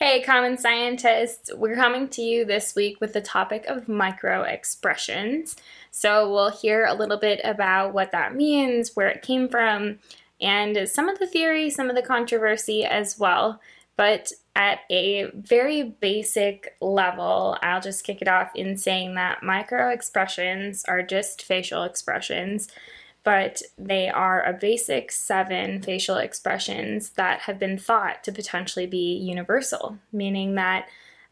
Hey, common scientists, we're coming to you this week with the topic of micro expressions. So, we'll hear a little bit about what that means, where it came from, and some of the theory, some of the controversy as well. But at a very basic level, I'll just kick it off in saying that micro expressions are just facial expressions but they are a basic seven facial expressions that have been thought to potentially be universal, meaning that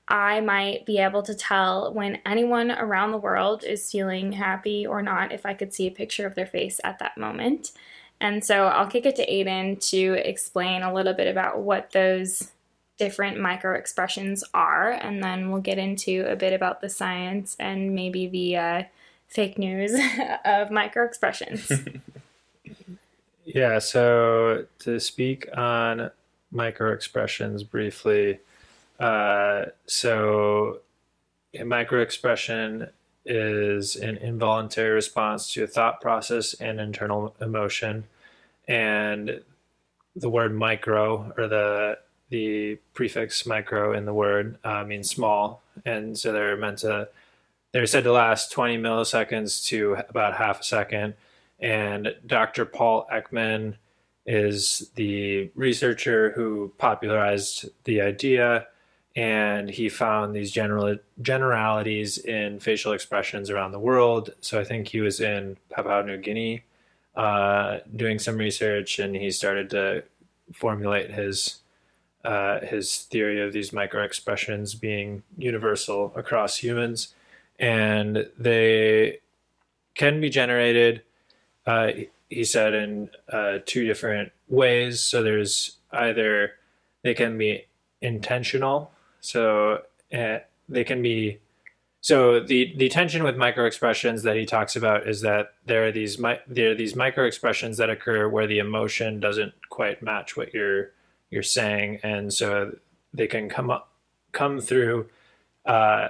I might be able to tell when anyone around the world is feeling happy or not if I could see a picture of their face at that moment. And so I'll kick it to Aiden to explain a little bit about what those different micro expressions are, and then we'll get into a bit about the science and maybe the uh, fake news of micro expressions. yeah, so to speak on micro expressions briefly, uh, so a micro expression is an involuntary response to a thought process and internal emotion. And the word micro or the the prefix micro in the word uh, means small, and so they're meant to they're said to last 20 milliseconds to about half a second. And Dr. Paul Ekman is the researcher who popularized the idea. And he found these general generalities in facial expressions around the world. So I think he was in Papua New Guinea uh, doing some research, and he started to formulate his uh, his theory of these micro expressions being universal across humans and they can be generated. Uh, he said in uh, two different ways. So there's either they can be intentional, so uh, they can be. So the the tension with micro expressions that he talks about is that there are these there are these micro expressions that occur where the emotion doesn't quite match what you're you're saying, and so they can come up come through uh,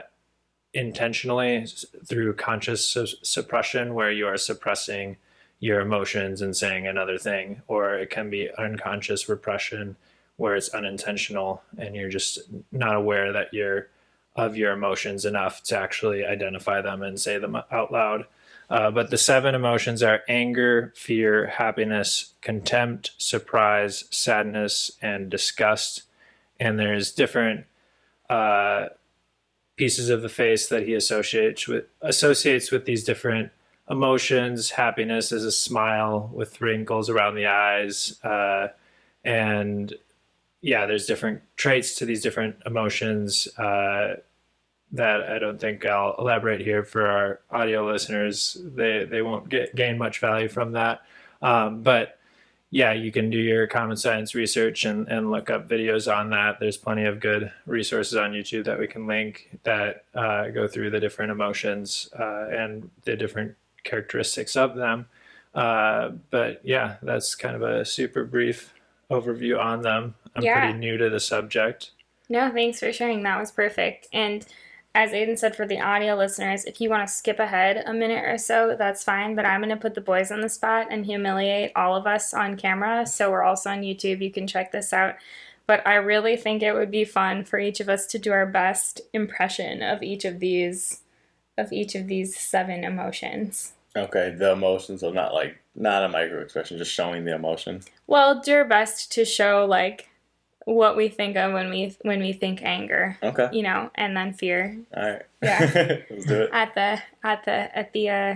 intentionally through conscious su- suppression where you are suppressing your emotions and saying another thing or it can be unconscious repression where it's unintentional and you're just not aware that you're of your emotions enough to actually identify them and say them out loud. Uh, but the seven emotions are anger fear happiness contempt surprise sadness and disgust. And there's different uh, pieces of the face that he associates with associates with these different emotions. Happiness is a smile with wrinkles around the eyes, uh, and yeah, there's different traits to these different emotions uh, that I don't think I'll elaborate here for our audio listeners. They they won't get gain much value from that, um, but yeah, you can do your common science research and, and look up videos on that. There's plenty of good resources on YouTube that we can link that uh, go through the different emotions uh, and the different characteristics of them. Uh, but yeah, that's kind of a super brief overview on them. I'm yeah. pretty new to the subject. No, thanks for sharing. That was perfect. And as Aiden said for the audio listeners, if you want to skip ahead a minute or so, that's fine. But I'm going to put the boys on the spot and humiliate all of us on camera. So we're also on YouTube. You can check this out. But I really think it would be fun for each of us to do our best impression of each of these of each of these seven emotions. Okay, the emotions, so not like not a micro expression, just showing the emotion. Well, do your best to show like what we think of when we when we think anger. Okay. You know, and then fear. All right. Yeah. let's do it. At the at the at the uh,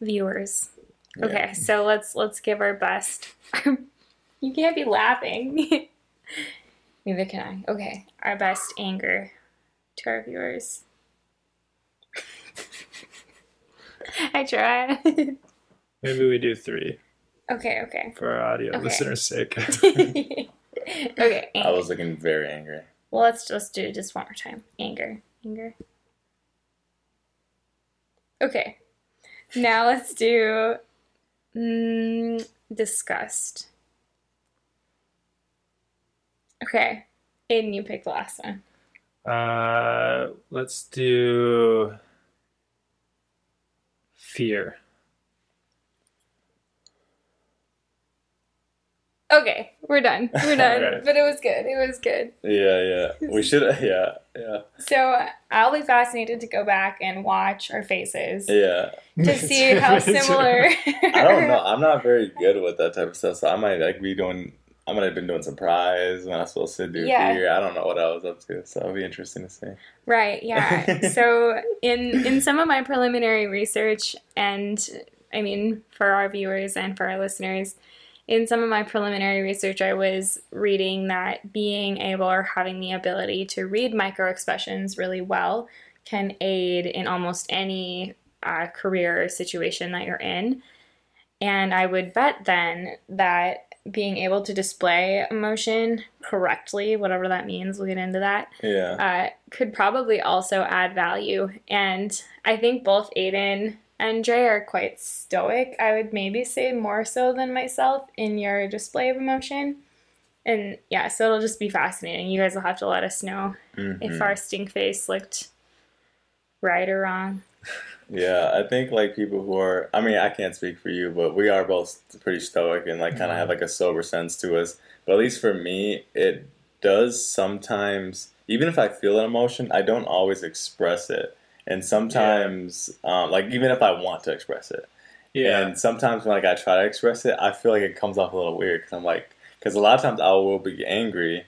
viewers. Yeah. Okay, so let's let's give our best. you can't be laughing. Neither can I. Okay, our best anger to our viewers. I try. Maybe we do three. Okay, okay. For our audio okay. listeners' sake. Okay. Anger. I was looking very angry. Well, let's just do it just one more time. Anger. Anger. Okay. Now let's do mm, disgust. Okay. Aiden, you pick the last one. Uh, let's do fear. Okay, we're done. We're done. Alright. But it was good. It was good. Yeah, yeah. We should. Yeah, yeah, So I'll be fascinated to go back and watch our faces yeah. to see how similar. I don't know. I'm not very good with that type of stuff, so I might like be doing. I might have been doing surprise when I was supposed to do Yeah. here. I don't know what I was up to, so it'll be interesting to see. Right, yeah. so in in some of my preliminary research and I mean for our viewers and for our listeners, in some of my preliminary research I was reading that being able or having the ability to read micro expressions really well can aid in almost any uh, career situation that you're in. And I would bet then that being able to display emotion correctly, whatever that means, we'll get into that, Yeah. uh, could probably also add value. And I think both Aiden and Dre are quite stoic. I would maybe say more so than myself in your display of emotion. And yeah, so it'll just be fascinating. You guys will have to let us know Mhm. if our stink face looked right or wrong. Yeah, I think like people who are, I mean, I can't speak for you, but we are both pretty stoic and like kind of have like a sober sense to us. But at least for me, it does sometimes, even if I feel an emotion, I don't always express it. And sometimes, um, like even if I want to express it, Yeah. and sometimes when like I try to express it, I feel like it comes off a little weird because I'm like, because a lot of times I will be angry,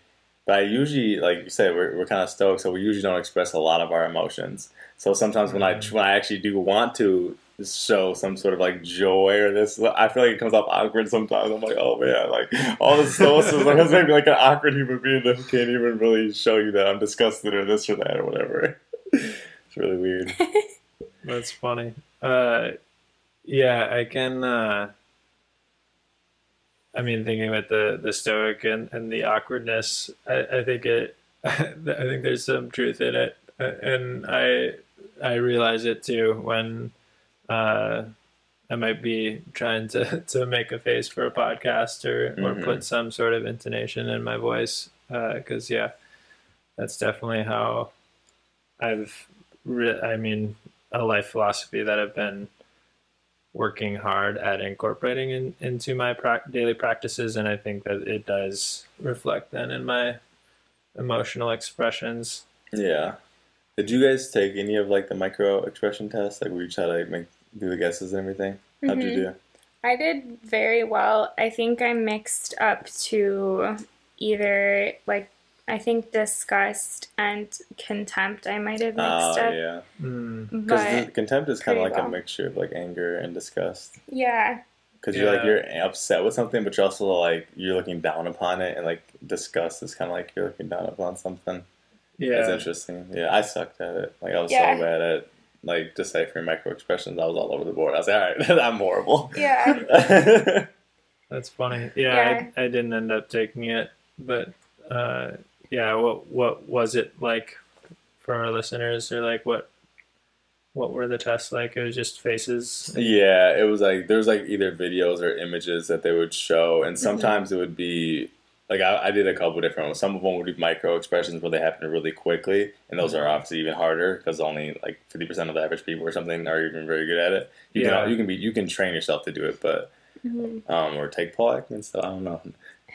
but I usually, like you said, we're, we're kind of stoic, so we usually don't express a lot of our emotions. So sometimes when I when I actually do want to show some sort of like joy or this, I feel like it comes off awkward sometimes. I'm like, oh man, like all this stoicism like, it's maybe like an awkward human being that can't even really show you that I'm disgusted or this or that or whatever. It's really weird. That's funny. Uh, yeah, I can. Uh, I mean, thinking about the the stoic and, and the awkwardness, I, I think it. I think there's some truth in it, Uh, and I I realize it too when uh, I might be trying to, to make a face for a podcast or or Mhm. put some sort of intonation in my voice, because yeah, that's definitely how I've. Re- I mean, a life philosophy that I've been working hard at incorporating in, into my prac daily practices, and I think that it does reflect then in my emotional expressions. Yeah. Did you guys take any of like the micro expression tests? Like where you try to like make do the guesses and everything? How'd you Mhm. do? I did very well. I think I mixed up to either like I think disgust and contempt. I might have mixed Oh up, yeah. Mm. Because but contempt is kind of pretty like a mixture of like anger and disgust. yeah, Because you're like you're upset with something, but you're also like you're looking down upon it, and like disgust is kind of like you're looking down upon something. Yeah, it's interesting. Yeah, I sucked at it. Like I was Yeah. so bad at like deciphering micro expressions. I was all over the board. I was like, all right, I'm horrible. yeah. that's funny. Yeah, Yeah. I, I didn't end up taking it, but uh, yeah, what what was it like for our listeners, or like what what were the tests like? It was just faces. Yeah, it was like there was like either videos or images that they would show, and sometimes it would be like I, I did a couple different ones. Some of them would be micro expressions where they happen really quickly, and those are obviously even harder because only like fifty percent of the average people or something are even very good at it. You Yeah. can you can be you can train yourself to do it, but Mhm. um or take Paul Ekman stuff. I don't know,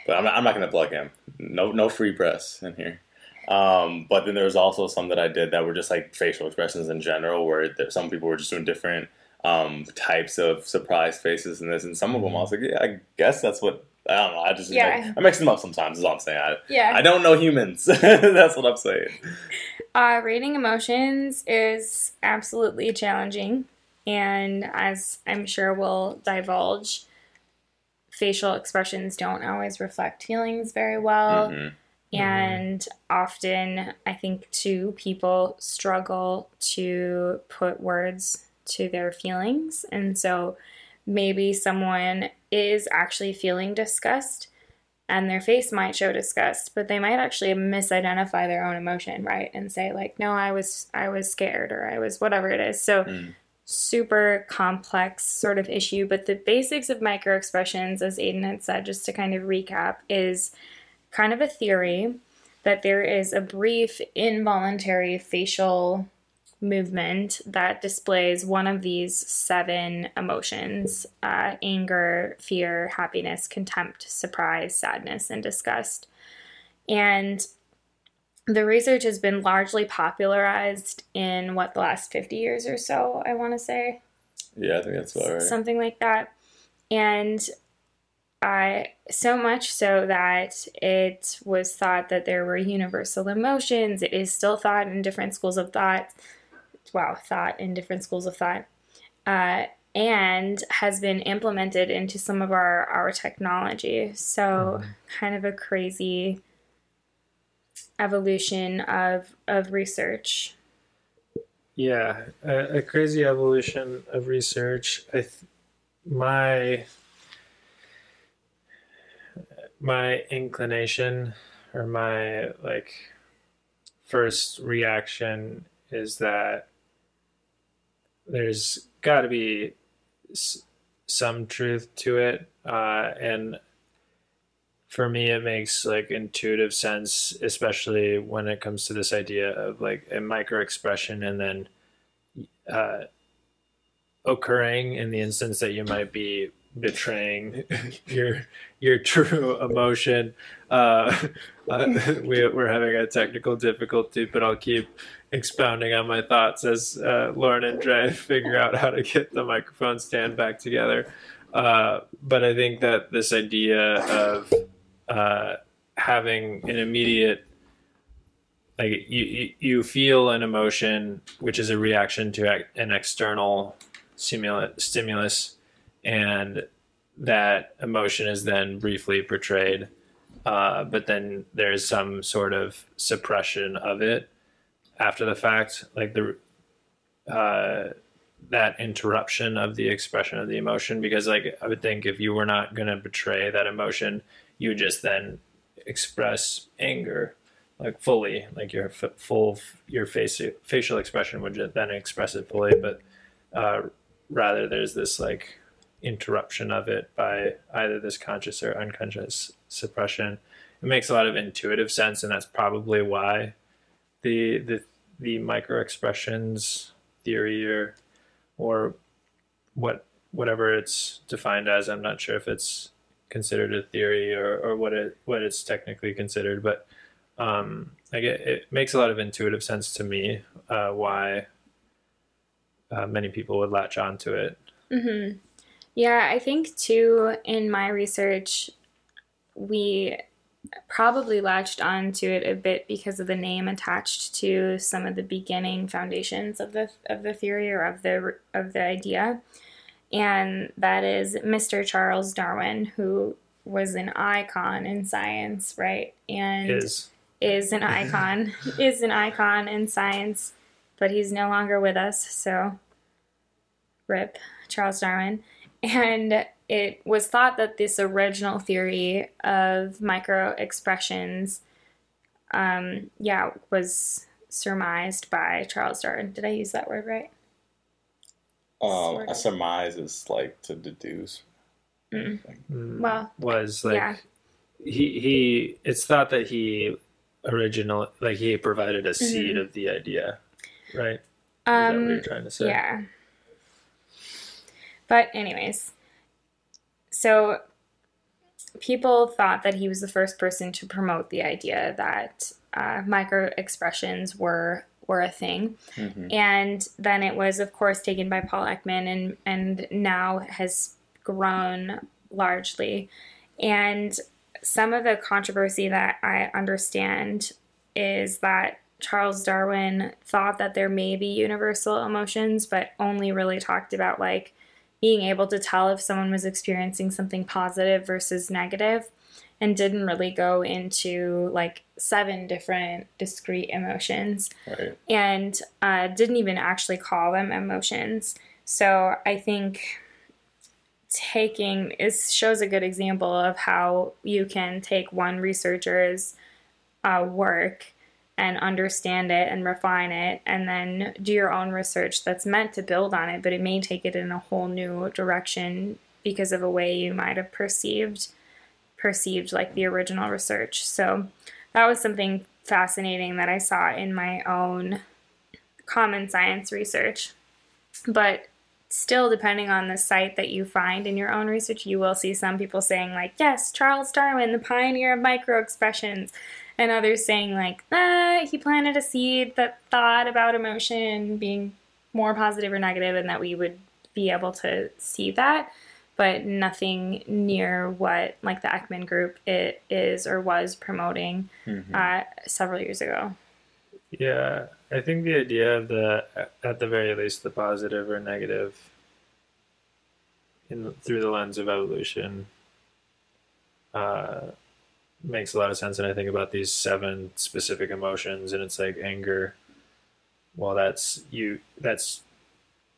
but I'm not, I'm not gonna plug him. No no free press in here. Um, but then there was also some that I did that were just like facial expressions in general, where there, some people were just doing different um, types of surprise faces and this, and some of them I was like, yeah, I guess that's what I don't know. I just Yeah. like, I mix them up sometimes. Is all I'm saying. I, Yeah. I don't know humans. that's what I'm saying. Uh, rating emotions is absolutely challenging, and as I'm sure we'll divulge, facial expressions don't always reflect feelings very well. Mhm. And often, I think too, people struggle to put words to their feelings. And so maybe someone is actually feeling disgust and their face might show disgust, but they might actually misidentify their own emotion, right? And say like, "No, I was I was scared or I was whatever it is." So Mm. Super complex sort of issue, but the basics of micro expressions as Aiden had said just to kind of recap is kind of a theory that there is a brief involuntary facial movement that displays one of these seven emotions uh, anger, fear, happiness, contempt, surprise, sadness, and disgust. And the research has been largely popularized in what the last 50 years or so, I want to say. Yeah, I think that's about right. Something like that. And I so much so that it was thought that there were universal emotions. It is still thought in different schools of thought. Wow, thought in different schools of thought. Uh, and has been implemented into some of our our technology. So kind of a crazy evolution of of research. Yeah, a, a crazy evolution of research. I th- my my inclination or my like first reaction is that there's got to be s- some truth to it uh, and for me it makes like intuitive sense especially when it comes to this idea of like a micro expression and then uh, occurring in the instance that you might be betraying your your true emotion. Uh, uh, we, we're having a technical difficulty, but I'll keep expounding on my thoughts as uh, Lauren and Dre figure out how to get the microphone stand back together. Uh, but I think that this idea of uh, having an immediate like you, you feel an emotion which is a reaction to an external stimulus stimulus and that emotion is then briefly portrayed uh, but then there's some sort of suppression of it after the fact like the uh, that interruption of the expression of the emotion because like i would think if you were not going to betray that emotion you just then express anger like fully like your f- full your face facial expression would then express it fully but uh, rather there's this like interruption of it by either this conscious or unconscious suppression. It makes a lot of intuitive sense and that's probably why the the the micro expressions theory or or what whatever it's defined as i'm not sure if it's considered a theory or, or what it what it's technically considered but um, like it, it makes a lot of intuitive sense to me uh, why uh, many people would latch onto it. Mm-hmm. Yeah, I think too, in my research, we probably latched onto it a bit because of the name attached to some of the beginning foundations of the of the theory or of the of the idea, and that is Mr. Charles Darwin, who was an icon in science, right? And Is is an icon, is an icon in science, but he's no longer with us, so rip Charles Darwin. And it was thought that this original theory of micro expressions, um, yeah, was surmised by Charles Darwin. Did I use that word right? Um, Sort a surmise is like to deduce. Mm. mm, Well, was like yeah. he he. It's thought that he original like he provided a seed of the idea, right? Is that what you're Um, trying to say? Yeah. But, anyways, so people thought that he was the first person to promote the idea that uh, micro expressions were were a thing, hmm and then it was, of course, taken by Paul Ekman, and and now has grown largely, and some of the controversy that I understand is that Charles Darwin thought that there may be universal emotions, but only really talked about like being able to tell if someone was experiencing something positive versus negative, and didn't really go into like seven different discrete emotions Right. and uh, didn't even actually call them emotions. So I think taking is shows a good example of how you can take one researcher's uh, work and understand it and refine it and then do your own research that's meant to build on it but it may take it in a whole new direction because of a way you might have perceived perceived like the original research so that was something fascinating that i saw in my own common science research. But still, depending on the site that you find in your own research, you will see some people saying, like, yes, Charles Darwin, the pioneer of microexpressions, and others saying, like, ah, he planted a seed that thought about emotion being more positive or negative, and that we would be able to see that. But nothing near what like the Ekman group it is or was promoting Mhm. uh, several years ago. Yeah, I think the idea of the, at the very least, the positive or negative, in through the lens of evolution, uh, makes a lot of sense. And I think about these seven specific emotions, and it's like anger. Well, that's you. That's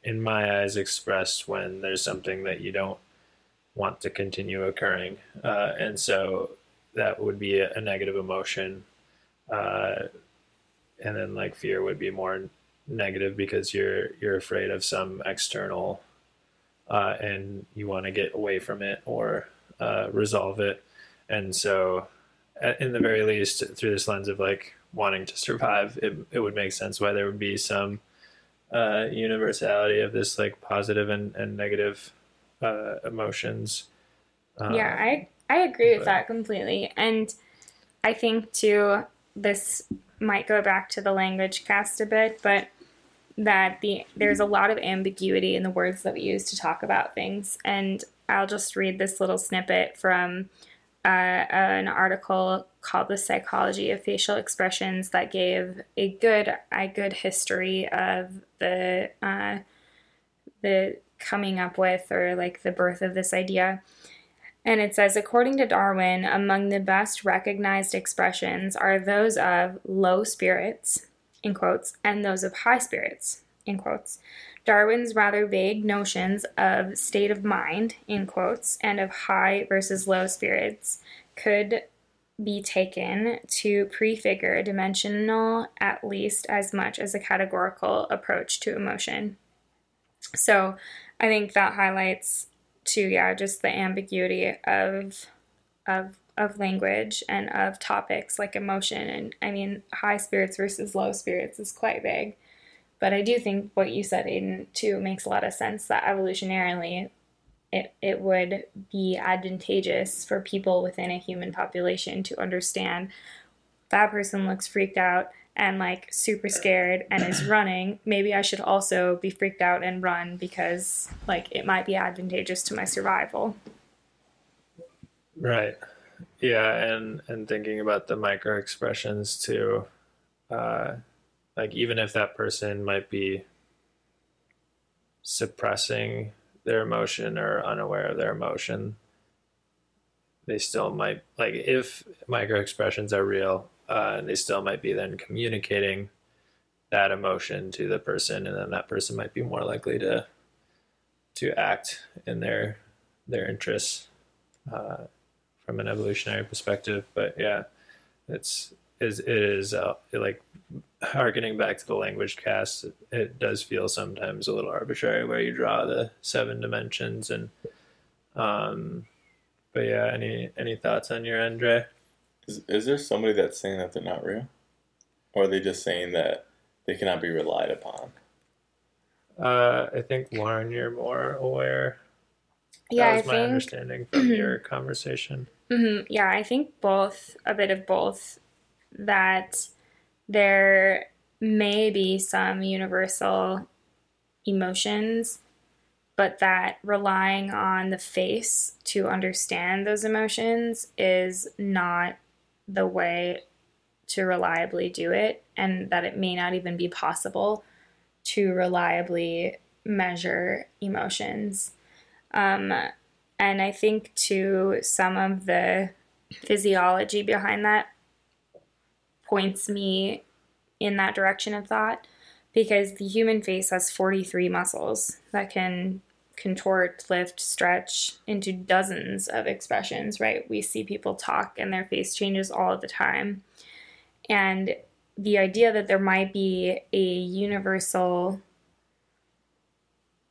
in my eyes expressed when there's something that you don't want to continue occurring, uh, and so that would be a, a negative emotion. Uh, and then like fear would be more negative because you're you're afraid of some external uh, and you want to get away from it or uh, resolve it and so in the very least through this lens of like wanting to survive it, it would make sense why there would be some uh, universality of this like positive and, and negative uh, emotions. Uh, yeah, I I agree with that completely, and I think too this might go back to the language cast a bit, but that the there's a lot of ambiguity in the words that we use to talk about things, and I'll just read this little snippet from uh, an article called "The Psychology of Facial Expressions" that gave a good a good history of the uh, the coming up with or like the birth of this idea. And it says, according to Darwin, among the best recognized expressions are those of low spirits, in quotes, and those of high spirits, in quotes. Darwin's rather vague notions of state of mind, in quotes, and of high versus low spirits could be taken to prefigure a dimensional at least as much as a categorical approach to emotion. So I think that highlights to yeah just the ambiguity of of of language and of topics like emotion and i mean high spirits versus low spirits is quite vague but i do think what you said aiden too makes a lot of sense that evolutionarily it, it would be advantageous for people within a human population to understand that person looks freaked out and like super scared and is running, maybe I should also be freaked out and run because like it might be advantageous to my survival. Right. Yeah, and and thinking about the micro expressions too, uh, like even if that person might be suppressing their emotion or unaware of their emotion, they still might like if micro expressions are real, uh, they still might be then communicating that emotion to the person, and then that person might be more likely to to act in their their interests. Uh, from an evolutionary perspective. But yeah, it's is it is uh, like harkening back to the language cast. It, it does feel sometimes a little arbitrary where you draw the seven dimensions and um. But yeah, any any thoughts on your end, Dre? Is, is there somebody that's saying that they're not real? Or are they just saying that they cannot be relied upon? Uh, I think Lauren, you're more aware. Yeah, that I was my think understanding from your conversation. hmm Yeah, I think both, a bit of both, that there may be some universal emotions, but that relying on the face to understand those emotions is not the way to reliably do it, and that it may not even be possible to reliably measure emotions. Um, and I think too, some of the physiology behind that points me in that direction of thought because the human face has 43 muscles that can contort, lift, stretch into dozens of expressions, right? We see people talk and their face changes all the time. And the idea that there might be a universal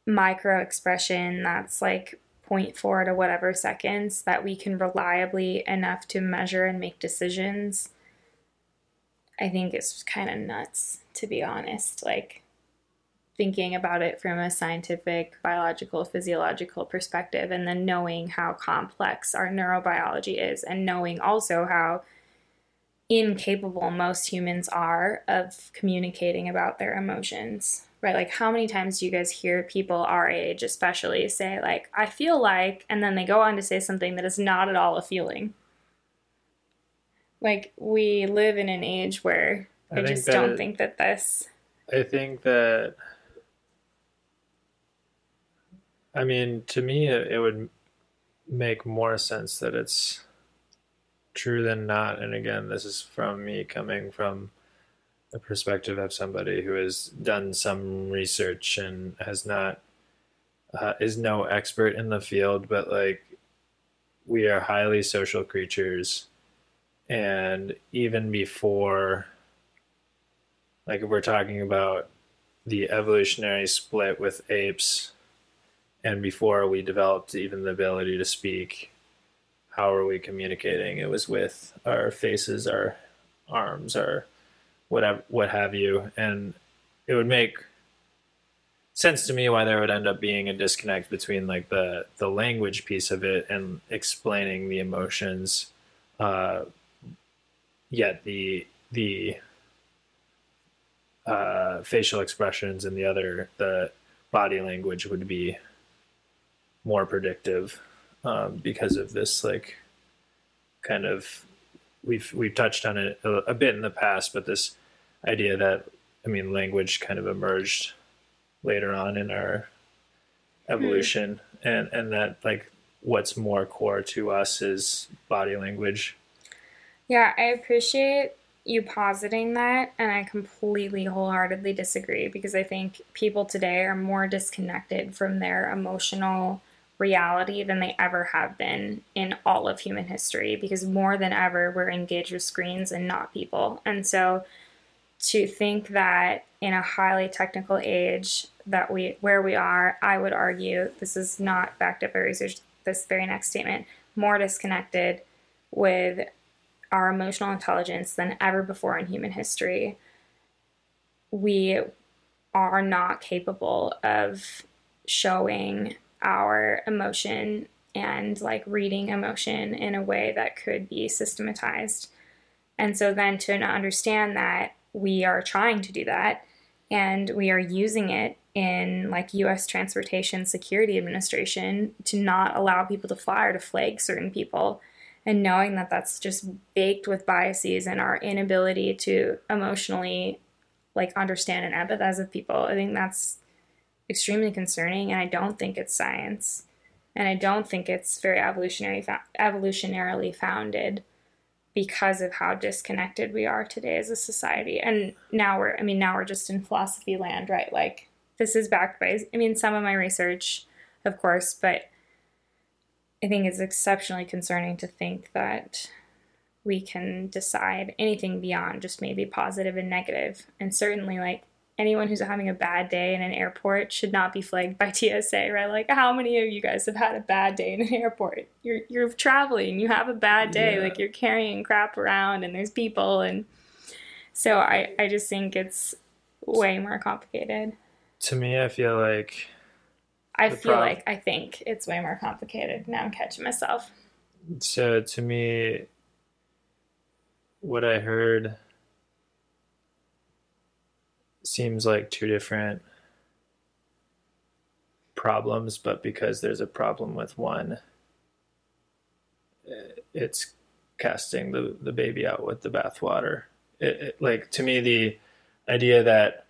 micro expression that's like 0.4 to whatever seconds that we can reliably enough to measure and make decisions i think it's kind of nuts to be honest like thinking about it from a scientific, biological, physiological perspective, and then knowing how complex our neurobiology is, and knowing also how incapable most humans are of communicating about their emotions right? Like how many times do you guys hear people our age especially say like i feel like and then they go on to say something that is not at all a feeling like we live in an age where i, I just don't think that this i think that i mean to me it, it would make more sense that it's true than not. And again, this is from me coming from the perspective of somebody who has done some research and has not uh, is no expert in the field, but like we are highly social creatures, and even before, like if we're talking about the evolutionary split with apes, and before we developed even the ability to speak, how are we communicating? It was with our faces, our arms, our whatever, what have you, and it would make sense to me why there would end up being a disconnect between like the the language piece of it and explaining the emotions, uh, yet the the uh, facial expressions and the other the body language would be more predictive um, because of this like kind of we've we've touched on it a, a, bit in the past, but this idea that I mean language kind of emerged later on in our evolution, mm-hmm. and and that like what's more core to us is body language. Yeah, I appreciate you positing that, and I completely wholeheartedly disagree because I think people today are more disconnected from their emotional reality than they ever have been in all of human history because more than ever we're engaged with screens and not people. And so to think that in a highly technical age that we where we are, I would argue this is not backed up by research, this very next statement, more disconnected with our emotional intelligence than ever before in human history. We are not capable of showing our emotion and like reading emotion in a way that could be systematized. And so then to understand that we are trying to do that and we are using it in like US Transportation Security Administration to not allow people to fly or to flag certain people and knowing that that's just baked with biases and our inability to emotionally like understand and empathize with people. I think that's extremely concerning, and I don't think it's science, and I don't think it's very evolutionary evolutionarily founded because of how disconnected we are today as a society. And now we're, I mean, now we're just in philosophy land, right? Like this is backed by, I mean, some of my research, of course, but I think it's exceptionally concerning to think that we can decide anything beyond just maybe positive and negative. And certainly, like, anyone who's having a bad day in an airport should not be flagged by TSA, right? Like how many of you guys have had a bad day in an airport? You're you're traveling, you have a bad day, yeah. like you're carrying crap around and there's people and so I I just think it's way more complicated. To me, I feel like I feel problem, like I think it's way more complicated. Now I'm catching myself. So to me what I heard seems like two different problems, but because there's a problem with one, eh, it's casting the, the baby out with the bathwater. It, it, like to me, the idea that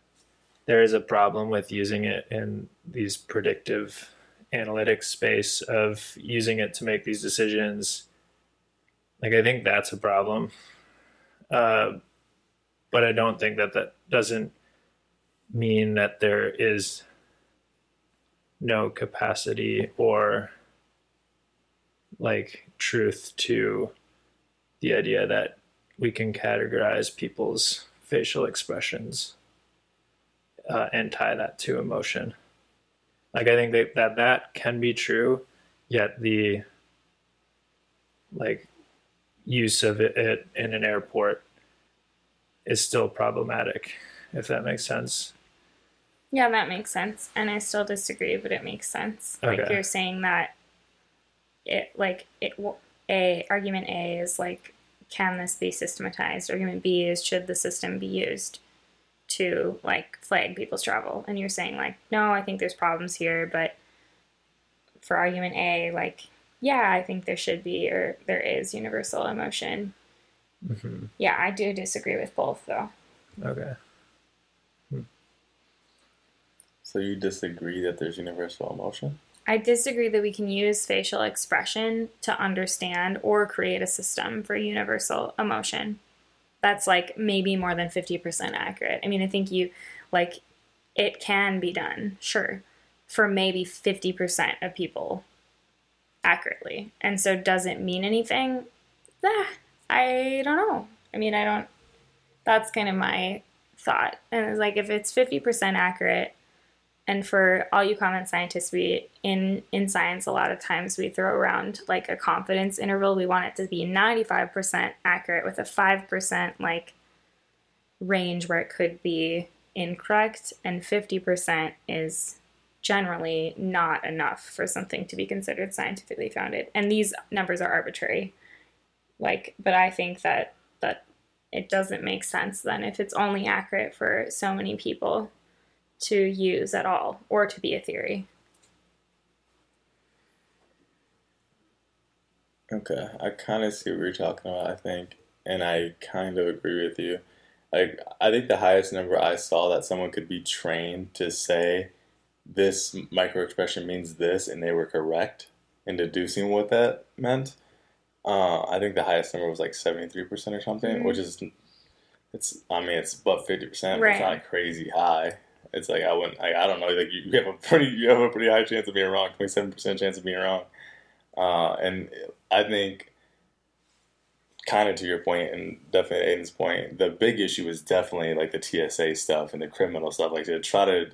there is a problem with using it in these predictive analytics space of using it to make these decisions, like I think that's a problem. Uh, but I don't think that that doesn't mean that there is no capacity or like truth to the idea that we can categorize people's facial expressions uh, and tie that to emotion. Like I think that, that that can be true, yet the like use of it in an airport is still problematic, if that makes sense. Yeah, that makes sense. And I still disagree, but it makes sense. Like Okay. you're saying that it like it a argument A is like can this be systematized? Argument B is should the system be used to like flag people's travel? And you're saying like no, I think there's problems here, but for argument A, like yeah, I think there should be or there is universal emotion. hmm Yeah, I do disagree with both though. Okay. So you disagree that there's universal emotion? I disagree that we can use facial expression to understand or create a system for universal emotion. That's like maybe more than 50% accurate. I mean, I think you, like, it can be done, sure, for maybe 50% of people accurately. And so, does it mean anything? Ah, I don't know. I mean, I don't, that's kind of my thought. And it's like, if it's 50% accurate, and for all you comment scientists we in in science a lot of times we throw around like a confidence interval. We want it to be 95% accurate with a 5% like range where it could be incorrect. And 50% is generally not enough for something to be considered scientifically founded. And these numbers are arbitrary. Like but i think that that it doesn't make sense then if it's only accurate for so many people to use at all or to be a theory. Okay, I kind of see what you're talking about, I think, and I kind of agree with you. Like, I think the highest number I saw that someone could be trained to say this micro expression means this, and they were correct in deducing what that meant. Uh, I think the highest number was like 73% or something, Mhm. which is, it's, I mean, it's above 50%, but Right. it's not crazy high. It's like, I wouldn't, I, I don't know, like, you, have a pretty, you have a pretty high chance of being wrong, 27% chance of being wrong. Uh, and I think, kind of to your point, and definitely Aiden's point, the big issue is definitely like the TSA stuff and the criminal stuff. Like to try to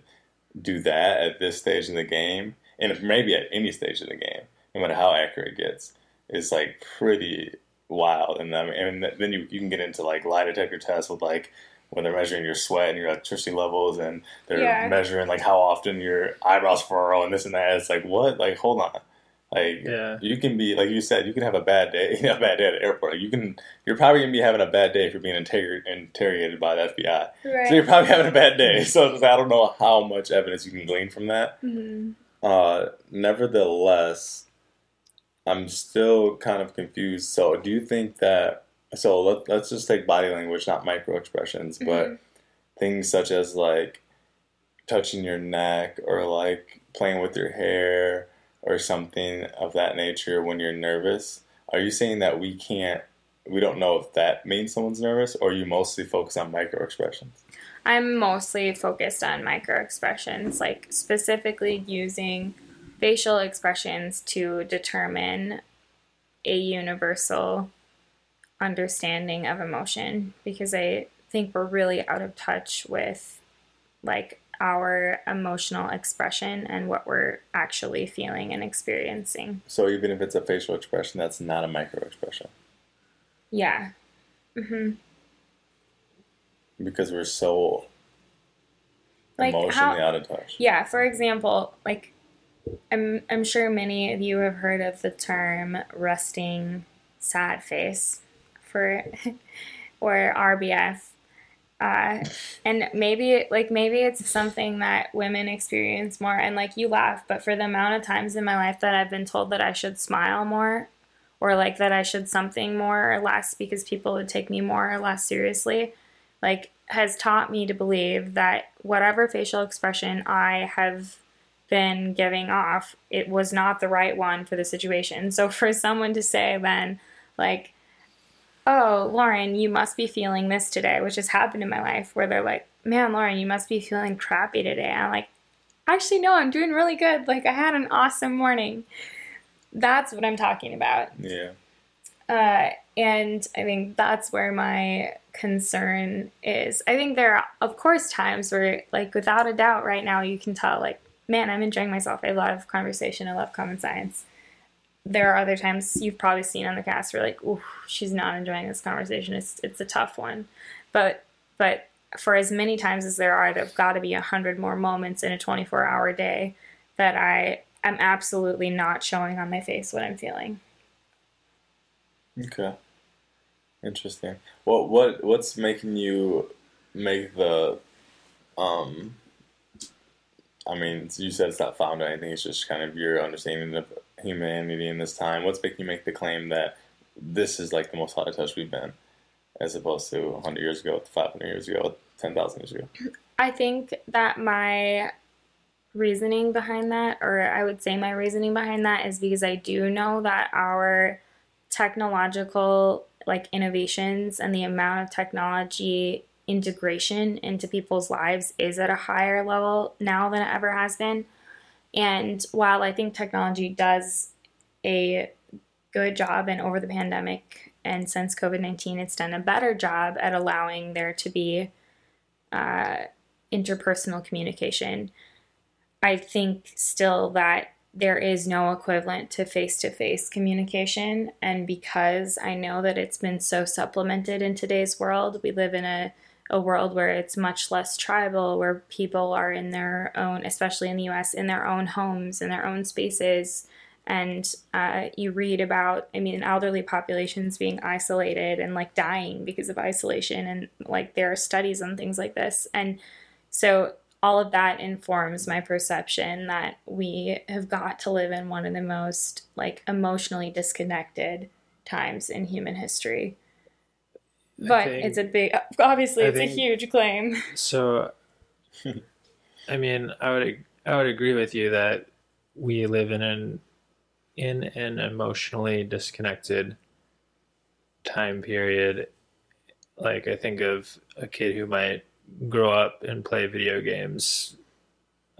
do that at this stage in the game, and maybe at any stage in the game, no matter how accurate it gets, is like pretty wild. And I mean, and then you you can get into like lie detector tests with like when they're measuring your sweat and your electricity levels, and they're Yeah. measuring like how often your eyebrows furrow and this and that. It's like what? Like hold on. Like Yeah. you can be like you said, you can have a bad day, a bad day at the airport. You can, you're probably gonna be having a bad day if you're being interrogated interrogated by the FBI. So you're probably having a bad day. So I don't know how much evidence you can glean from that. Mhm. Uh, nevertheless, I'm still kind of confused. So do you think that? So let, let's just take body language, not micro expressions, but Mhm. things such as like touching your neck or like playing with your hair or something of that nature when you're nervous. Are you saying that we can't? We don't know if that means someone's nervous, or you mostly focus on micro expressions? I'm mostly focused on micro expressions, like specifically using facial expressions to determine a universal understanding of emotion because I think we're really out of touch with like our emotional expression and what we're actually feeling and experiencing. So even if it's a facial expression, that's not a micro expression Yeah. hmm because we're so Like emotionally how out of touch. Yeah, for example, like I'm I'm sure many of you have heard of the term resting sad face for or RBF. Uh, and maybe like maybe it's something that women experience more and like you laugh, but for the amount of times in my life that I've been told that I should smile more or like that I should something more or less because people would take me more or less seriously, like has taught me to believe that whatever facial expression I have been giving off, it was not the right one for the situation. So for someone to say then, like, oh, Lauren, you must be feeling this today, which has happened in my life where they're like, man, Lauren, you must be feeling crappy today. I'm like, actually, no, I'm doing really good. Like, I had an awesome morning. That's what I'm talking about. Yeah. Uh, and I think that's where my concern is. I think there are, of course, times where, like, without a doubt, right now, you can tell, like, man, I'm enjoying myself. I love conversation. I love common science. There are other times you've probably seen on the cast where, like, ooh, she's not enjoying this conversation. It's it's a tough one, but but for as many times as there are, there've got to be a hundred more moments in a 24 hour day that I am absolutely not showing on my face what I'm feeling. Okay. Interesting. What what what's making you make the um I mean, you said it's not found or anything, it's just kind of your understanding of humanity in this time. What's making you make the claim that this is like the most high touch we've been, as opposed to 100 years ago, 500 years ago, 10,000 years ago? I think that my reasoning behind that, or I would say my reasoning behind that, is because I do know that our technological like innovations and the amount of technology integration into people's lives is at a higher level now than it ever has been. And while I think technology does a good job, and over the pandemic and since COVID 19, it's done a better job at allowing there to be uh, interpersonal communication, I think still that there is no equivalent to face to face communication. And because I know that it's been so supplemented in today's world, we live in a, a world where it's much less tribal, where people are in their own, especially in the US, in their own homes, in their own spaces. And uh, you read about, I mean, elderly populations being isolated and like dying because of isolation. And like there are studies on things like this. And so all of that informs my perception that we have got to live in one of the most like emotionally disconnected times in human history. But think- it's a big obviously I it's think- a huge claim. So, I mean, I would I would agree with you that we live in an in an emotionally disconnected time period. Like I think of a kid who might grow up and play video games,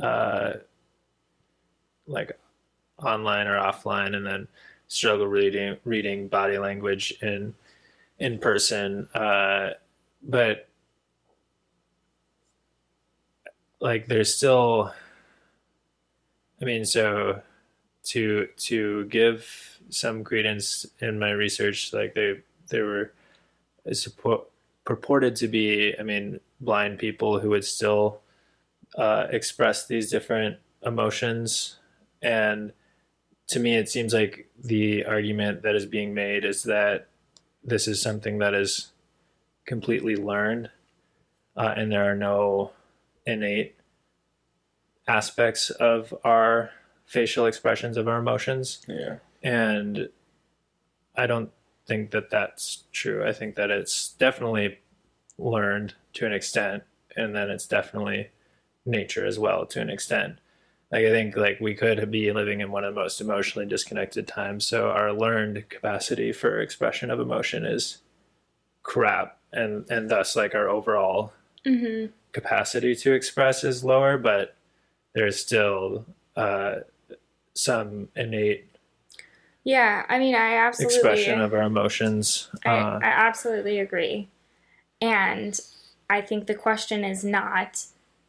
uh, like online or offline, and then struggle reading reading body language in in person. Uh, but like there's still i mean so to to give some credence in my research like they there were support, purported to be i mean blind people who would still uh, express these different emotions and to me it seems like the argument that is being made is that this is something that is completely learned uh, and there are no innate aspects of our facial expressions of our emotions. Yeah. and i don't think that that's true. I think that it's definitely learned to an extent and then it's definitely nature as well to an extent like i think like we could be living in one of the most emotionally disconnected times so our learned capacity for expression of emotion is crap and and thus like our overall Mm-hmm. capacity to express is lower, but there's still uh, some innate Yeah, I mean, I absolutely expression of our emotions. I, Uh, I absolutely agree. And I think the question is not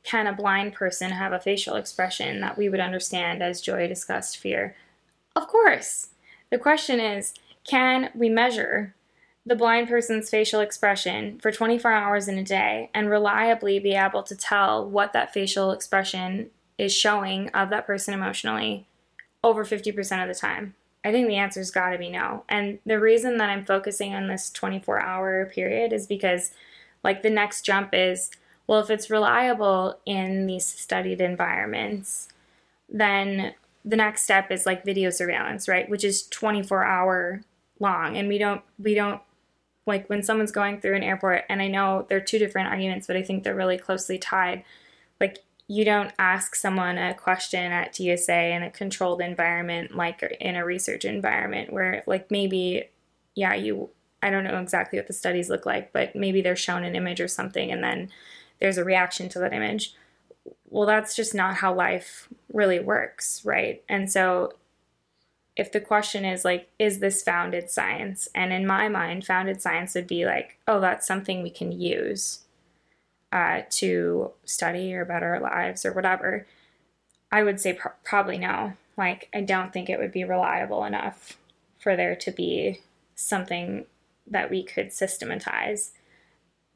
can a blind person have a facial expression that we would understand as joy, disgust, fear? Of course. The question is can we measure the blind person's facial expression for 24 hours in a day and reliably be able to tell what that facial expression is showing of that person emotionally over 50% of the time? I think the answer's got to be no. And the reason that I'm focusing on this 24 hour period is because, like, the next jump is well, if it's reliable in these studied environments, then the next step is like video surveillance, right? Which is 24 hour long. And we don't, we don't, like, when someone's going through an airport, and I know they're two different arguments, but I think they're really closely tied. Like, you don't ask someone a question at TSA in a controlled environment like in a research environment where like maybe yeah you I don't know exactly what the studies look like but maybe they're shown an image or something and then there's a reaction to that image well that's just not how life really works right and so if the question is like is this founded science and in my mind founded science would be like oh that's something we can use uh, to study or better our lives or whatever, I would say pro- probably no. Like, I don't think it would be reliable enough for there to be something that we could systematize.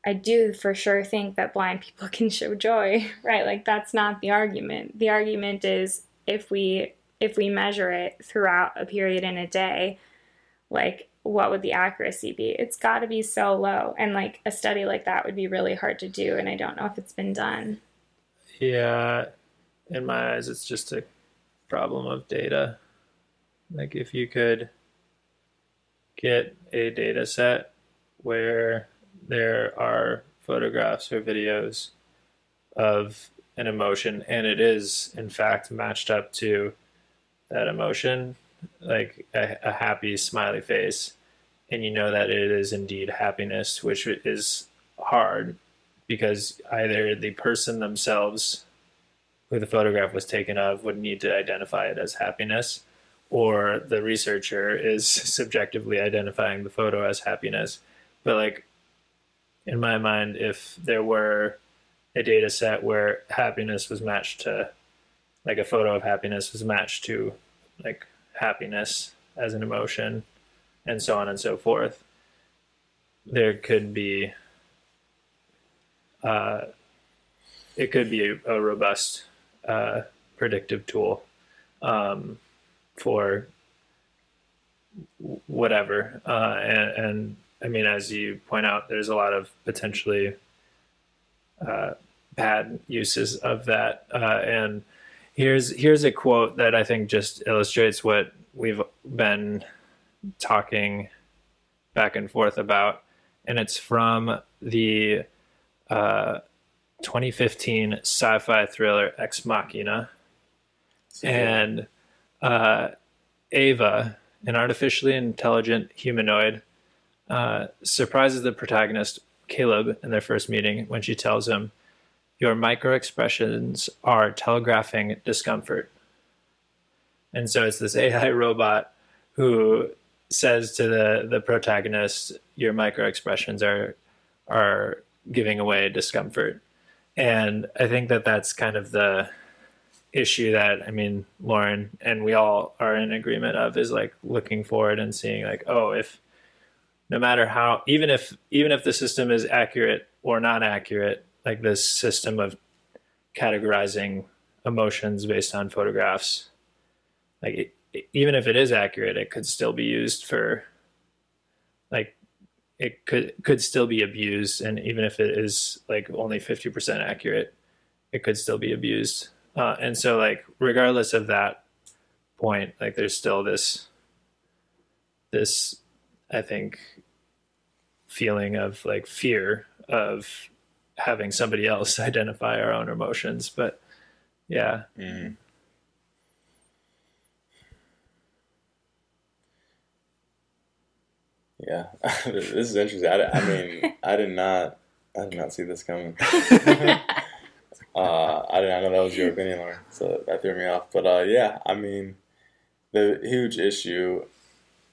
I do for sure think that blind people can show joy, right? Like that's not the argument. The argument is if we if we measure it throughout a period in a day, like what would the accuracy be? It's got to be so low. And like a study like that would be really hard to do and I don't know if it's been done. Yeah, in my eyes it's just a problem of data. Like if you could get a data set where there are photographs or videos of an emotion and it is in fact matched up to that emotion like a, a, happy smiley face. And you know that it is indeed happiness which is hard because either the person themselves who the photograph was taken of would need to identify it as happiness or the researcher is subjectively identifying the photo as happiness. But like in my mind if there were a data set where happiness was matched to like a photo of happiness was matched to like happiness as an emotion and so on and so forth there could be uh, it could be a, a robust uh, predictive tool um, for whatever uh, and, and I mean, as you point out, there's a lot of potentially uh, bad uses of that. Uh, and here's here's a quote that I think just illustrates what we've been talking back and forth about, and it's from the uh, 2015 sci-fi thriller Ex Machina, and uh, Ava, an artificially intelligent humanoid uh, surprises the protagonist, Caleb, in their first meeting when she tells him, Your micro expressions are telegraphing discomfort. And so it's this AI robot who says to the, the protagonist, Your micro expressions are, are giving away discomfort. And I think that that's kind of the issue that I mean Lauren and we all are in agreement of is like looking forward and seeing like oh if no matter how even if even if the system is accurate or not accurate like this system of categorizing emotions based on photographs like it, even if it is accurate it could still be used for like it could could still be abused. And even if it is like only 50% accurate it could still be abused. Uh, and so like regardless of that point like there's still this this i think feeling of like fear of having somebody else identify our own emotions. But yeah. Mm. Yeah, this is interesting. I, I, mean, I did not, I did not see this coming. uh, I did not know that was your opinion, Lauren, so that threw me off. But uh, yeah, I mean, the huge issue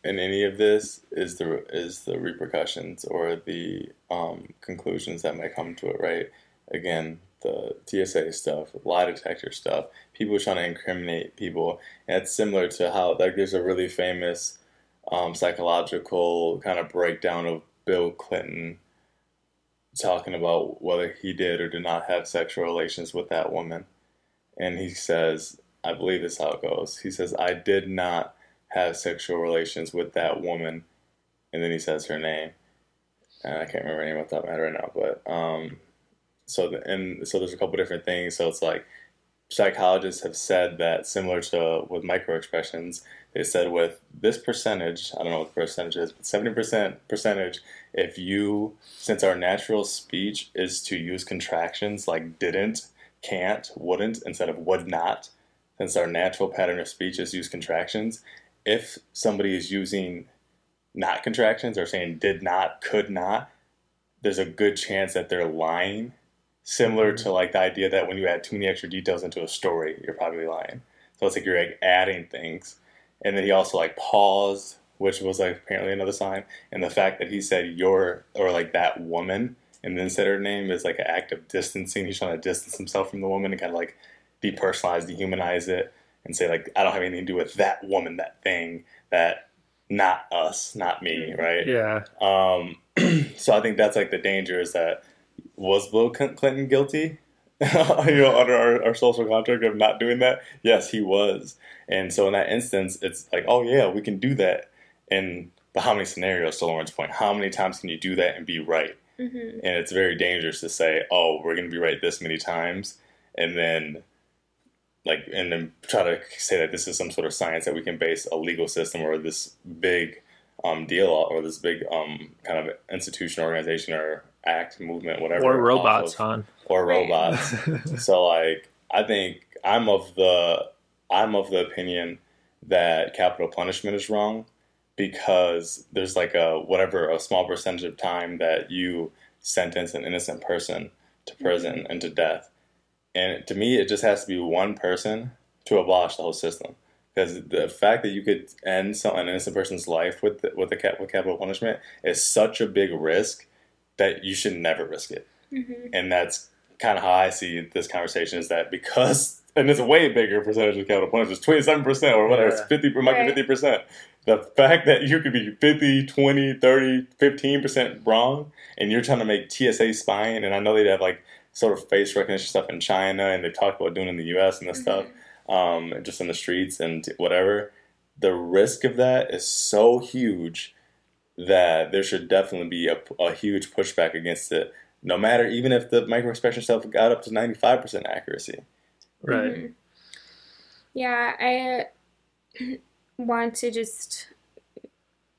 in any of this is the is the repercussions or the um, conclusions that might come to it. Right? Again, the TSA stuff, lie detector stuff, people trying to incriminate people, and it's similar to how like there's a really famous um, psychological kind of breakdown of Bill Clinton talking about whether he did or did not have sexual relations with that woman, and he says, I believe this is how it goes. He says, I did not have sexual relations with that woman, and then he says her name. And I can't remember her name of my head right now, but um, so the, and so there's a couple different things. So it's like psychologists have said that similar to with micro expressions, they said with this percentage, I don't know what the percentage is, but seventy percent percentage, if you since our natural speech is to use contractions like didn't, can't, wouldn't instead of would not, since our natural pattern of speech is use contractions, if somebody is using not contractions or saying did not, could not, there's a good chance that they're lying. Similar to mm-hmm. like the idea that when you add too many extra details into a story, you're probably lying. So it's like you're like adding things. And then he also like paused, which was like apparently another sign. And the fact that he said your or like that woman and then said her name is like an act of distancing. He's trying to distance himself from the woman and kind of like depersonalize, dehumanize it and say like I don't have anything to do with that woman, that thing, that not us, not me, right? Yeah. Um, so I think that's like the danger is that was Bill Clinton guilty? you know, under our, our social contract of not doing that? Yes, he was. And so in that instance, it's like, oh yeah, we can do that. And but how many scenarios, to Lauren's point, how many times can you do that and be right? Mm-hmm. And it's very dangerous to say, oh, we're going to be right this many times, and then like and then try to say that this is some sort of science that we can base a legal system or this big um, deal or this big um, kind of institution, organization, or act, movement, whatever, Or robots, of- hon. or robots. so like I think I'm of the I'm of the opinion that capital punishment is wrong because there's like a whatever a small percentage of time that you sentence an innocent person to prison and to death. And to me it just has to be one person to abolish the whole system. Because the fact that you could end some, an innocent person's life with the, with the cap, with capital punishment is such a big risk that you should never risk it Mm-hmm. and that's kind of how I see this conversation is that because and it's a way bigger percentage of capital punishment, it's twenty seven percent or whatever, it's fifty, it might Right. be fifty percent. The fact that you could be 50, 20, 30, 15 percent wrong, and you're trying to make TSA spying, and I know they have like sort of face recognition stuff in China, and they talk about doing it in the U.S. and this stuff, um, just in the streets and whatever. The risk of that is so huge that there should definitely be a, a huge pushback against it no matter even if the micro expression stuff got up to 95% accuracy Right. Mhm. Yeah, I want to just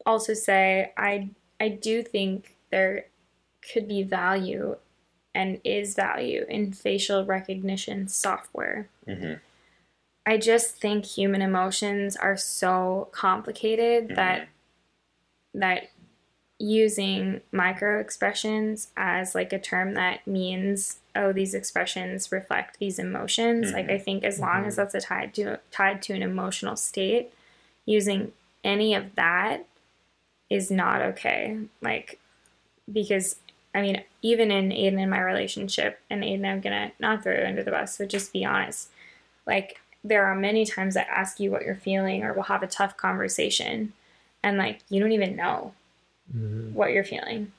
also say I I do think there could be value and is value in facial recognition software. hmm I just think human emotions are so complicated Mhm. that that using micro expressions as like a term that means oh these expressions reflect these emotions like Mhm. I think as long as that's a tied to tied to an emotional state using any of that is not okay like because I mean even in Aiden and my relationship and Aiden I'm gonna not throw you under the bus but just be honest like there are many times I ask you what you're feeling or we'll have a tough conversation and like you don't even know Mhm. what you're feeling.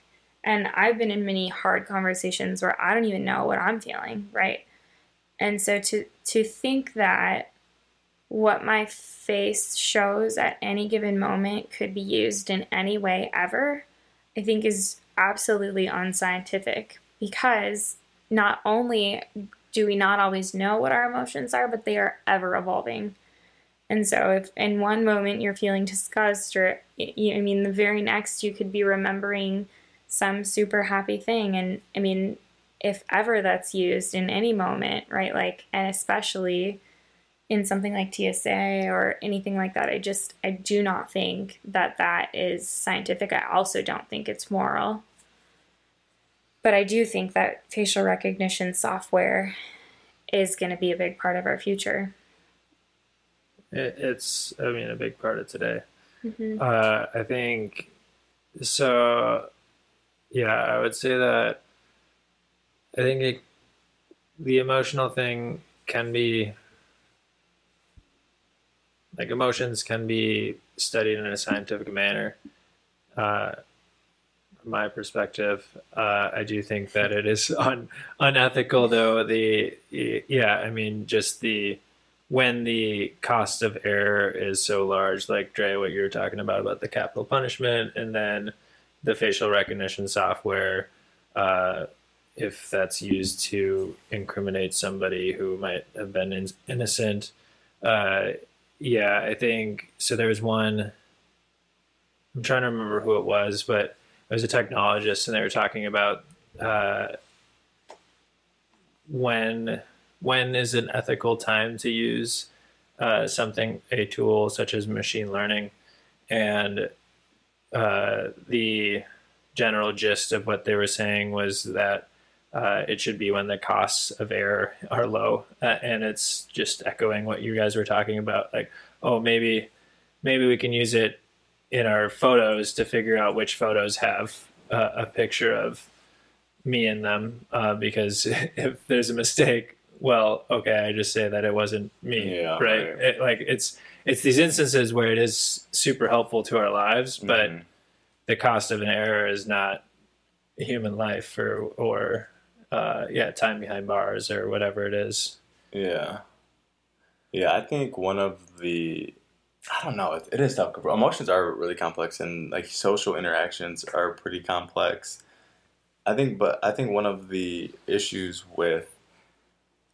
And I've been in many hard conversations where I don't even know what I'm feeling, right? And so to to think that what my face shows at any given moment could be used in any way ever, I think is absolutely unscientific because not only do we not always know what our emotions are, but they are ever evolving. And so, if in one moment you're feeling disgust, or I mean, the very next you could be remembering some super happy thing. And I mean, if ever that's used in any moment, right? Like, and especially in something like TSA or anything like that, I just, I do not think that that is scientific. I also don't think it's moral. But I do think that facial recognition software is going to be a big part of our future. It's, I mean, a big part of today. hmm Uh, I think so. Yeah, I would say that. I think it, the emotional thing can be like emotions can be studied in a scientific manner. Uh, my perspective, uh, I do think that it is un, unethical, though. The yeah, I mean, just the when the cost of error is so large, like Dre, what you were talking about about the capital punishment, and then the facial recognition software, uh, if that's used to incriminate somebody who might have been in- innocent. Uh, yeah, I think so. There was one. I'm trying to remember who it was, but was a technologist, and they were talking about uh, when when is an ethical time to use uh, something a tool such as machine learning, and uh, the general gist of what they were saying was that uh, it should be when the costs of error are low, uh, and it's just echoing what you guys were talking about. Like, oh, maybe maybe we can use it in our photos to figure out which photos have uh, a picture of me in them, uh, because if there's a mistake, well, okay, I just say that it wasn't me, Yeah, right? right. It, like it's it's these instances where it is super helpful to our lives, but Mhm. the cost of an error is not human life or or uh, yeah, time behind bars or whatever it is. Yeah. Yeah, I think one of the I don't know, it, it is tough. Emotions are really complex and like social interactions are pretty complex. I think but I think one of the issues with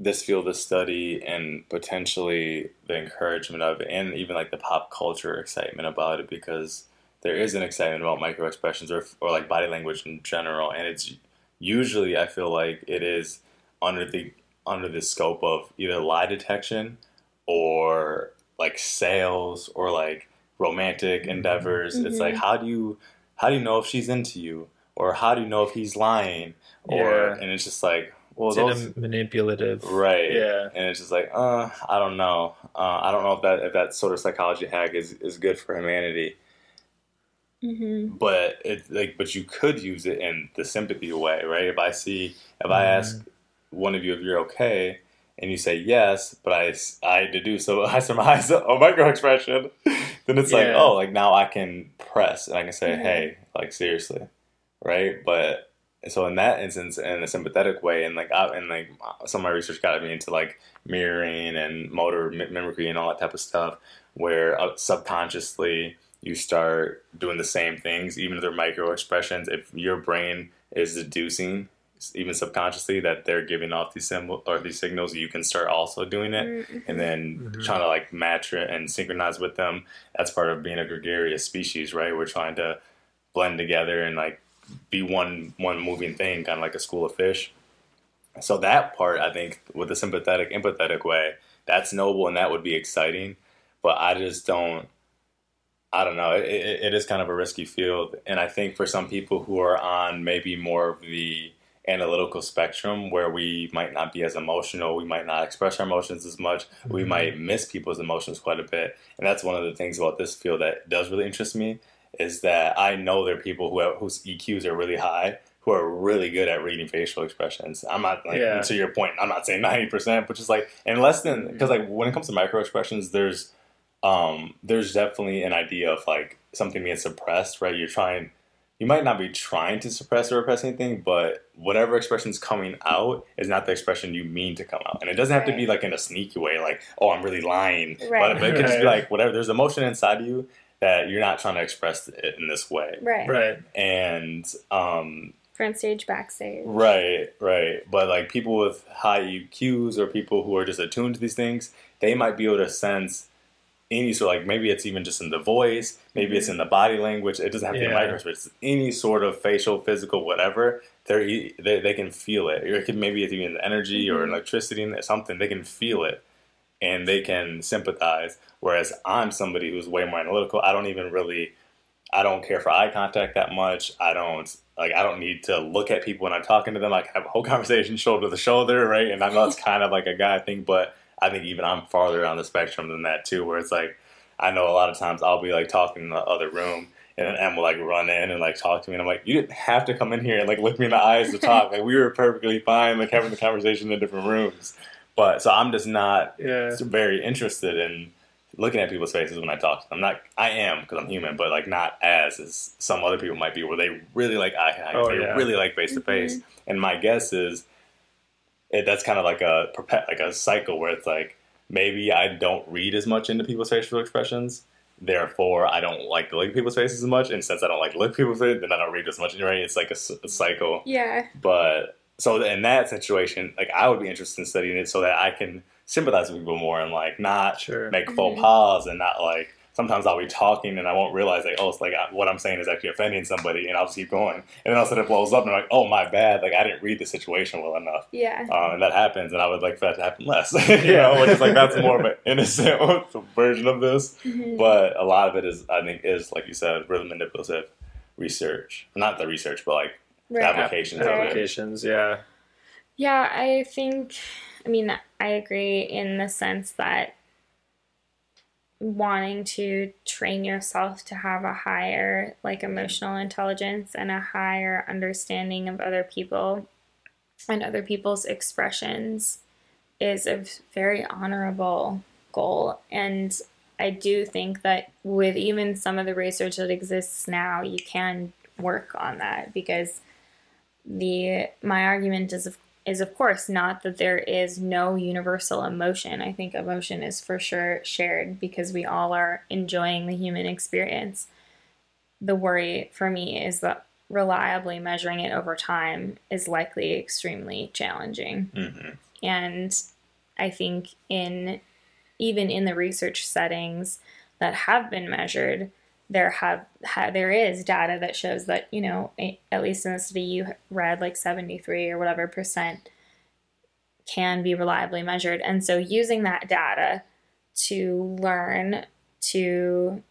this field of study and potentially the encouragement of it and even like the pop culture excitement about it because there is an excitement about micro expressions or, or like body language in general and it's usually I feel like it is under the under the scope of either lie detection or like sales or like romantic endeavors. It's like how do you how do you know if she's into you? Or how do you know if he's lying? Or Yeah. and it's just like well It's those a manipulative, right. Yeah. and it's just like uh I don't know. Uh, I don't know if that if that sort of psychology hack is is good for humanity. Mm-hmm. but it like but you could use it in the sympathy way right? If i see if i ask one of you if you're okay and you say yes but i i deduce so i surmise a micro expression then it's like oh like now i can press and i can say Mhm. hey like seriously right but so in that instance in a sympathetic way and like I, and like some of my research got me into like mirroring and motor mi- mimicry and all that type of stuff where uh, subconsciously you start doing the same things, even if they're micro expressions. If your brain is deducing, even subconsciously, that they're giving off these symbol or these signals, you can start also doing it, Mm-hmm. and then Mhm. trying to like match it and synchronize with them. That's part of being a gregarious species, right? We're trying to blend together and like be one one moving thing, kind of like a school of fish. So that part, I think, with the sympathetic, empathetic way, that's noble and that would be exciting. But I just don't. I don't know. It, it, it is kind of a risky field, and I think for some people who are on maybe more of the analytical spectrum, where we might not be as emotional, we might not express our emotions as much, we Mhm. might miss people's emotions quite a bit, and that's one of the things about this field that does really interest me is that I know there are people who have, whose EQs are really high who are really good at reading facial expressions. I'm not like Yeah. to your point. I'm not saying ninety percent, but just like and less than because like when it comes to micro expressions, there's um there's definitely an idea of like something being suppressed, right? You're trying. You might not be trying to suppress or repress anything, but whatever expression's coming out is not the expression you mean to come out. And it doesn't have to be like in a sneaky way, like, oh, I'm really lying. Right. But, but it could just be like whatever. There's emotion inside you that you're not trying to express it in this way. Right. right? And um, Front stage, backstage. Right, right. But like people with high EQs or people who are just attuned to these things, they might be able to sense any sort like maybe it's even just in the voice, maybe it's in the body language. It doesn't have to be Yeah. micro, but it's any sort of facial, physical, whatever. They're they they can feel it. Or it could maybe it's even the energy or Mhm. electricity or something. They can feel it and they can sympathize. Whereas I'm somebody who's way more analytical. I don't even really I don't care for eye contact that much. I don't like I don't need to look at people when I'm talking to them. I can have a whole conversation shoulder to shoulder, right? And I know it's kind of like a guy thing, but I think even I'm farther on the spectrum than that too, where it's like I know a lot of times I'll be like talking in the other room and then Em will like run in and like talk to me and I'm like, You didn't have to come in here and like look me in the eyes to talk. like we were perfectly fine, like having the conversation in different rooms. But so I'm just not Yeah. very interested in looking at people's faces when I talk to them. I'm not, I am because I'm human, but like not as as some other people might be, where they really like eye contact, Oh, they yeah. really like face to face. Mm-hmm. And my guess is, it, that's kind of like a like a cycle where it's like maybe I don't read as much into people's facial expressions. Therefore, I don't like to look at people's faces as much, and since I don't like to look at people's faces, then I don't read as much. Right? It's like a cycle. Yeah. But so in that situation, like I would be interested in studying it so that I can sympathize with people more and like not Sure. make faux Mhm. pas and not like sometimes I'll be talking and I won't realize like oh it's like I, what I'm saying is actually offending somebody and I'll just keep going and then all of a sudden it blows up and I'm like oh my bad like I didn't read the situation well enough Yeah. um, and that happens and I would like for that to happen less you know which is like that's more of an innocent version of this Mhm. but a lot of it is I think is like you said really manipulative research not the research but like Right. applications of it Applications, yeah. Yeah, I think, I mean, I agree in the sense that wanting to train yourself to have a higher, like, emotional intelligence and a higher understanding of other people and other people's expressions is a very honorable goal. And I do think that with even some of the research that exists now, you can work on that because the my argument is of is of course not that there is no universal emotion. I think emotion is for sure shared because we all are enjoying the human experience. The worry for me is that reliably measuring it over time is likely extremely challenging. Mm-hmm. And I think in even in the research settings that have been measured, there have ha, there is data that shows that you know at least in the study you read like 73 or whatever percent can be reliably measured. And so using that data to learn to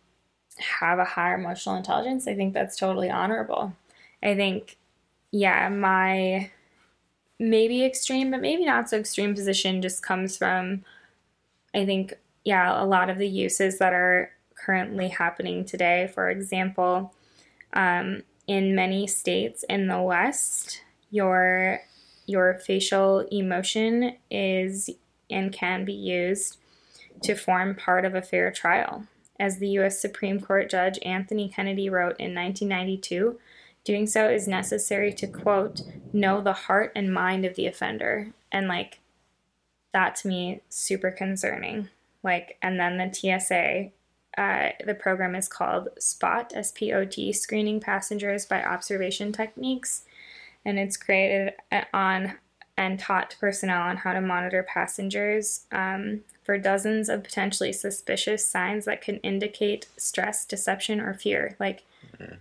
have a higher emotional intelligence i think that's totally honorable. I think yeah my maybe extreme but maybe not so extreme position just comes from i think yeah a lot of the uses that are currently happening today. For example, um, in many states in the West, your your facial emotion is and can be used to form part of a fair trial. As the U.S. Supreme Court Judge Anthony Kennedy wrote in 1992, doing so is necessary to, quote, know the heart and mind of the offender. And, like, that to me, super concerning. Like, and then the TSA uh, the program is called SPOT, S P O T, Screening Passengers by Observation Techniques. And it's created uh, on and taught to personnel on how to monitor passengers um, for dozens of potentially suspicious signs that can indicate stress, deception, or fear. Like, mm-hmm.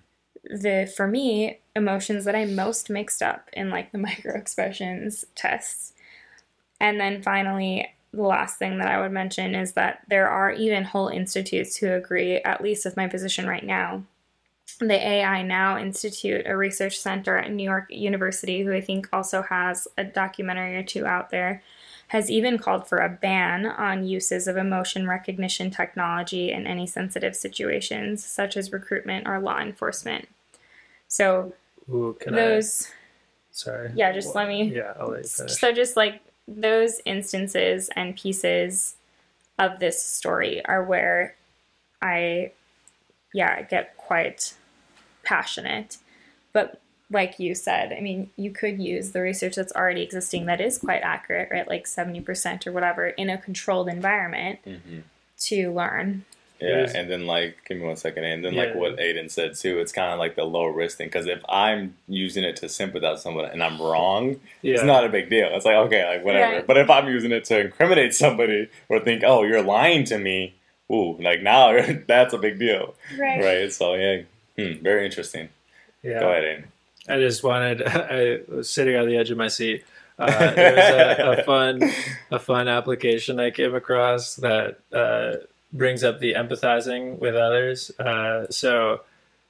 the for me emotions that I most mixed up in like the micro expressions tests. And then finally, the last thing that I would mention is that there are even whole institutes who agree, at least with my position right now. The AI Now Institute, a research center at New York University, who I think also has a documentary or two out there, has even called for a ban on uses of emotion recognition technology in any sensitive situations, such as recruitment or law enforcement. So, Ooh, those. I... Sorry. Yeah, just well, let me. Yeah, I'll let you finish. So, just like those instances and pieces of this story are where I, yeah, get quite passionate. But like you said, I mean, you could use the research that's already existing that is quite accurate, right? Like 70% or whatever in a controlled environment mm-hmm. to learn. Yeah, and then like, give me one second, and then yeah. like what Aiden said too, it's kind of like the low risk thing because if I'm using it to sympathize with someone and I'm wrong, yeah. it's not a big deal. It's like okay, like whatever. Right. But if I'm using it to incriminate somebody or think, oh, you're lying to me, ooh, like now that's a big deal, right? Right. So yeah, hmm, very interesting. Yeah. Go ahead, Aiden. I just wanted. I was sitting on the edge of my seat. Uh, it was a, a, fun, a fun application I came across that. Uh, brings up the empathizing with others. Uh, so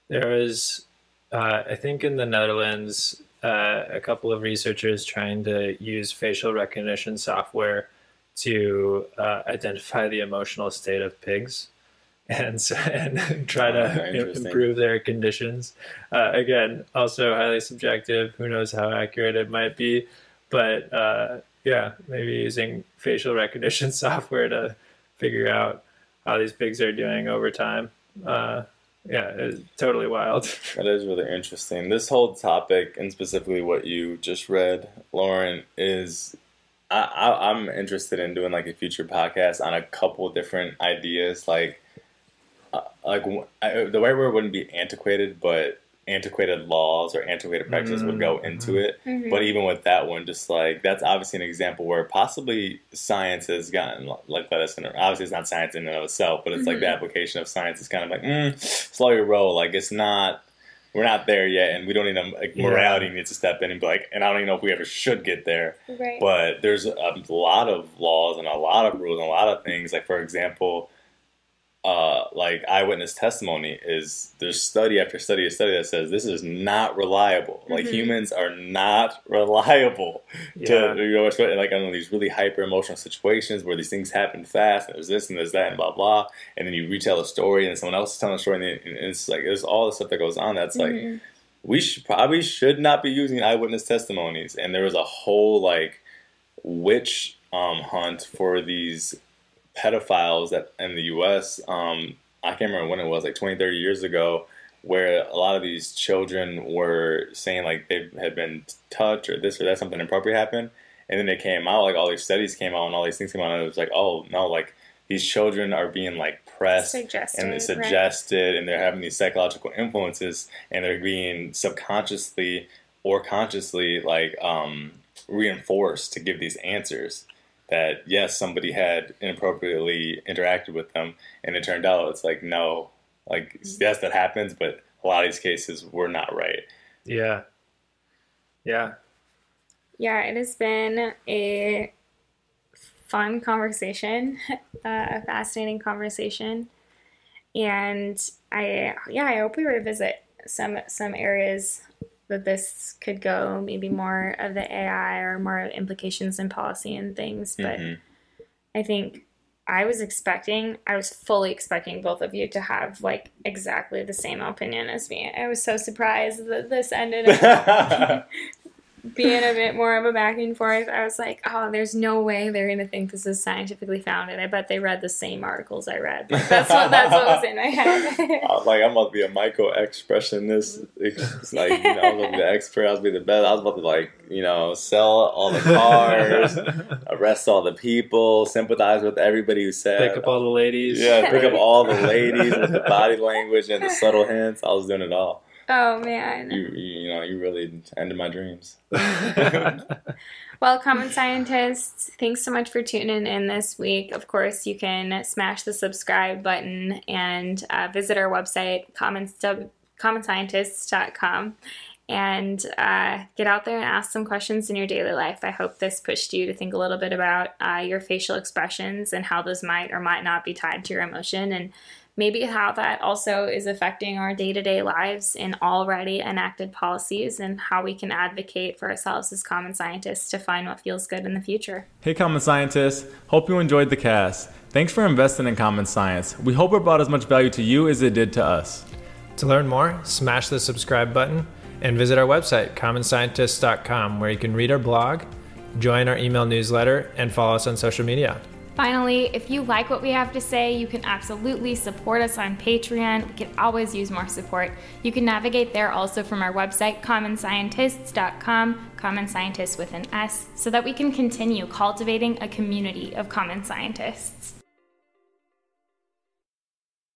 there was, uh, I think, in the Netherlands, uh, a couple of researchers trying to use facial recognition software to uh, identify the emotional state of pigs. And, and try oh, to improve their conditions. Uh, again, also highly subjective. Who knows how accurate it might be, but uh, yeah, maybe using facial recognition software to figure out how these pigs are doing over time. Uh, yeah, it's totally wild. That is really interesting. This whole topic, and specifically what you just read, Lauren, is I, I'm interested in doing like a future podcast on a couple different ideas, like uh, like I, the right word wouldn't be antiquated, but antiquated laws or antiquated practices mm-hmm. would go mm-hmm. into it. Mm-hmm. But even with that one, just like that's obviously an example where possibly science has gotten like let us in. Obviously, it's not science in and of itself, but it's mm-hmm. like the mm-hmm. application of science is kind of like mm, slow your roll. Like it's not. We're not there yet, and we don't need a like, morality yeah. needs to step in and be like. And I don't even know if we ever should get there. Right. But there's a lot of laws and a lot of rules and a lot of things. Like for example, uh, like eyewitness testimony is there's study after study after study that says this is not reliable. Mm-hmm. Like humans are not reliable yeah. to you know like I know these really hyper emotional situations where these things happen fast and there's this and there's that and blah blah and then you retell a story and someone else is telling a story and, it's like there's all the stuff that goes on that's mm-hmm. like we should probably should not be using eyewitness testimonies and there was a whole like witch um, hunt for these pedophiles that in the U.S. Um, I can't remember when it was, like 20, 30 years ago, where a lot of these children were saying like they had been touched or this or that, something inappropriate happened. And then they came out, like all these studies came out and all these things came out, and it was like, oh no, like these children are being like pressed Suggested, and right. suggested, and they're having these psychological influences, and they're being subconsciously or consciously like um, reinforced to give these answers. That yes, somebody had inappropriately interacted with them, and it turned out it's like no, like yes, that happens, but a lot of these cases were not right. Yeah. Yeah. Yeah, it has been a fun conversation, uh, a fascinating conversation, and I yeah I hope we revisit some some areas that this could go, maybe more of the AI or more implications in policy and things. But Mhm. I think I was expecting, I was fully expecting both of you to have like exactly the same opinion as me. I was so surprised that this ended up being a bit more of a back and forth. I was like, oh, there's no way they're gonna think this is scientifically founded. I bet they read the same articles I read. Like, that's what that's what was in my head. I was like, I'm about to be a micro expressionist. It's like, you know, I was about to be an expert. I was about to be the best. I was about to, like, you know, sell all the cars, arrest all the people, sympathize with everybody who said. Pick up all the ladies. yeah, pick up all the ladies with the body language and the subtle hints. I was doing it all. Oh man. You, you, you know, you really ended my dreams. Well, Common Scientists, thanks so much for tuning in this week. Of course, you can smash the subscribe button and uh, visit our website, common, commonscientists.com, and uh, get out there and ask some questions in your daily life. I hope this pushed you to think a little bit about uh, your facial expressions and how those might or might not be tied to your emotion and maybe how that also is affecting our day to day lives in already enacted policies and how we can advocate for ourselves as common scientists to find what feels good in the future. Hey, Common Scientists. Hope you enjoyed the cast. Thanks for investing in Common Science. We hope it brought as much value to you as it did to us. To learn more, smash the subscribe button and visit our website, commonscientists.com, where you can read our blog, join our email newsletter, and follow us on social media. Finally, if you like what we have to say, you can absolutely support us on Patreon. We could always use more support. You can navigate there also from our website, commonscientists.com, common scientists with an S, so that we can continue cultivating a community of common scientists.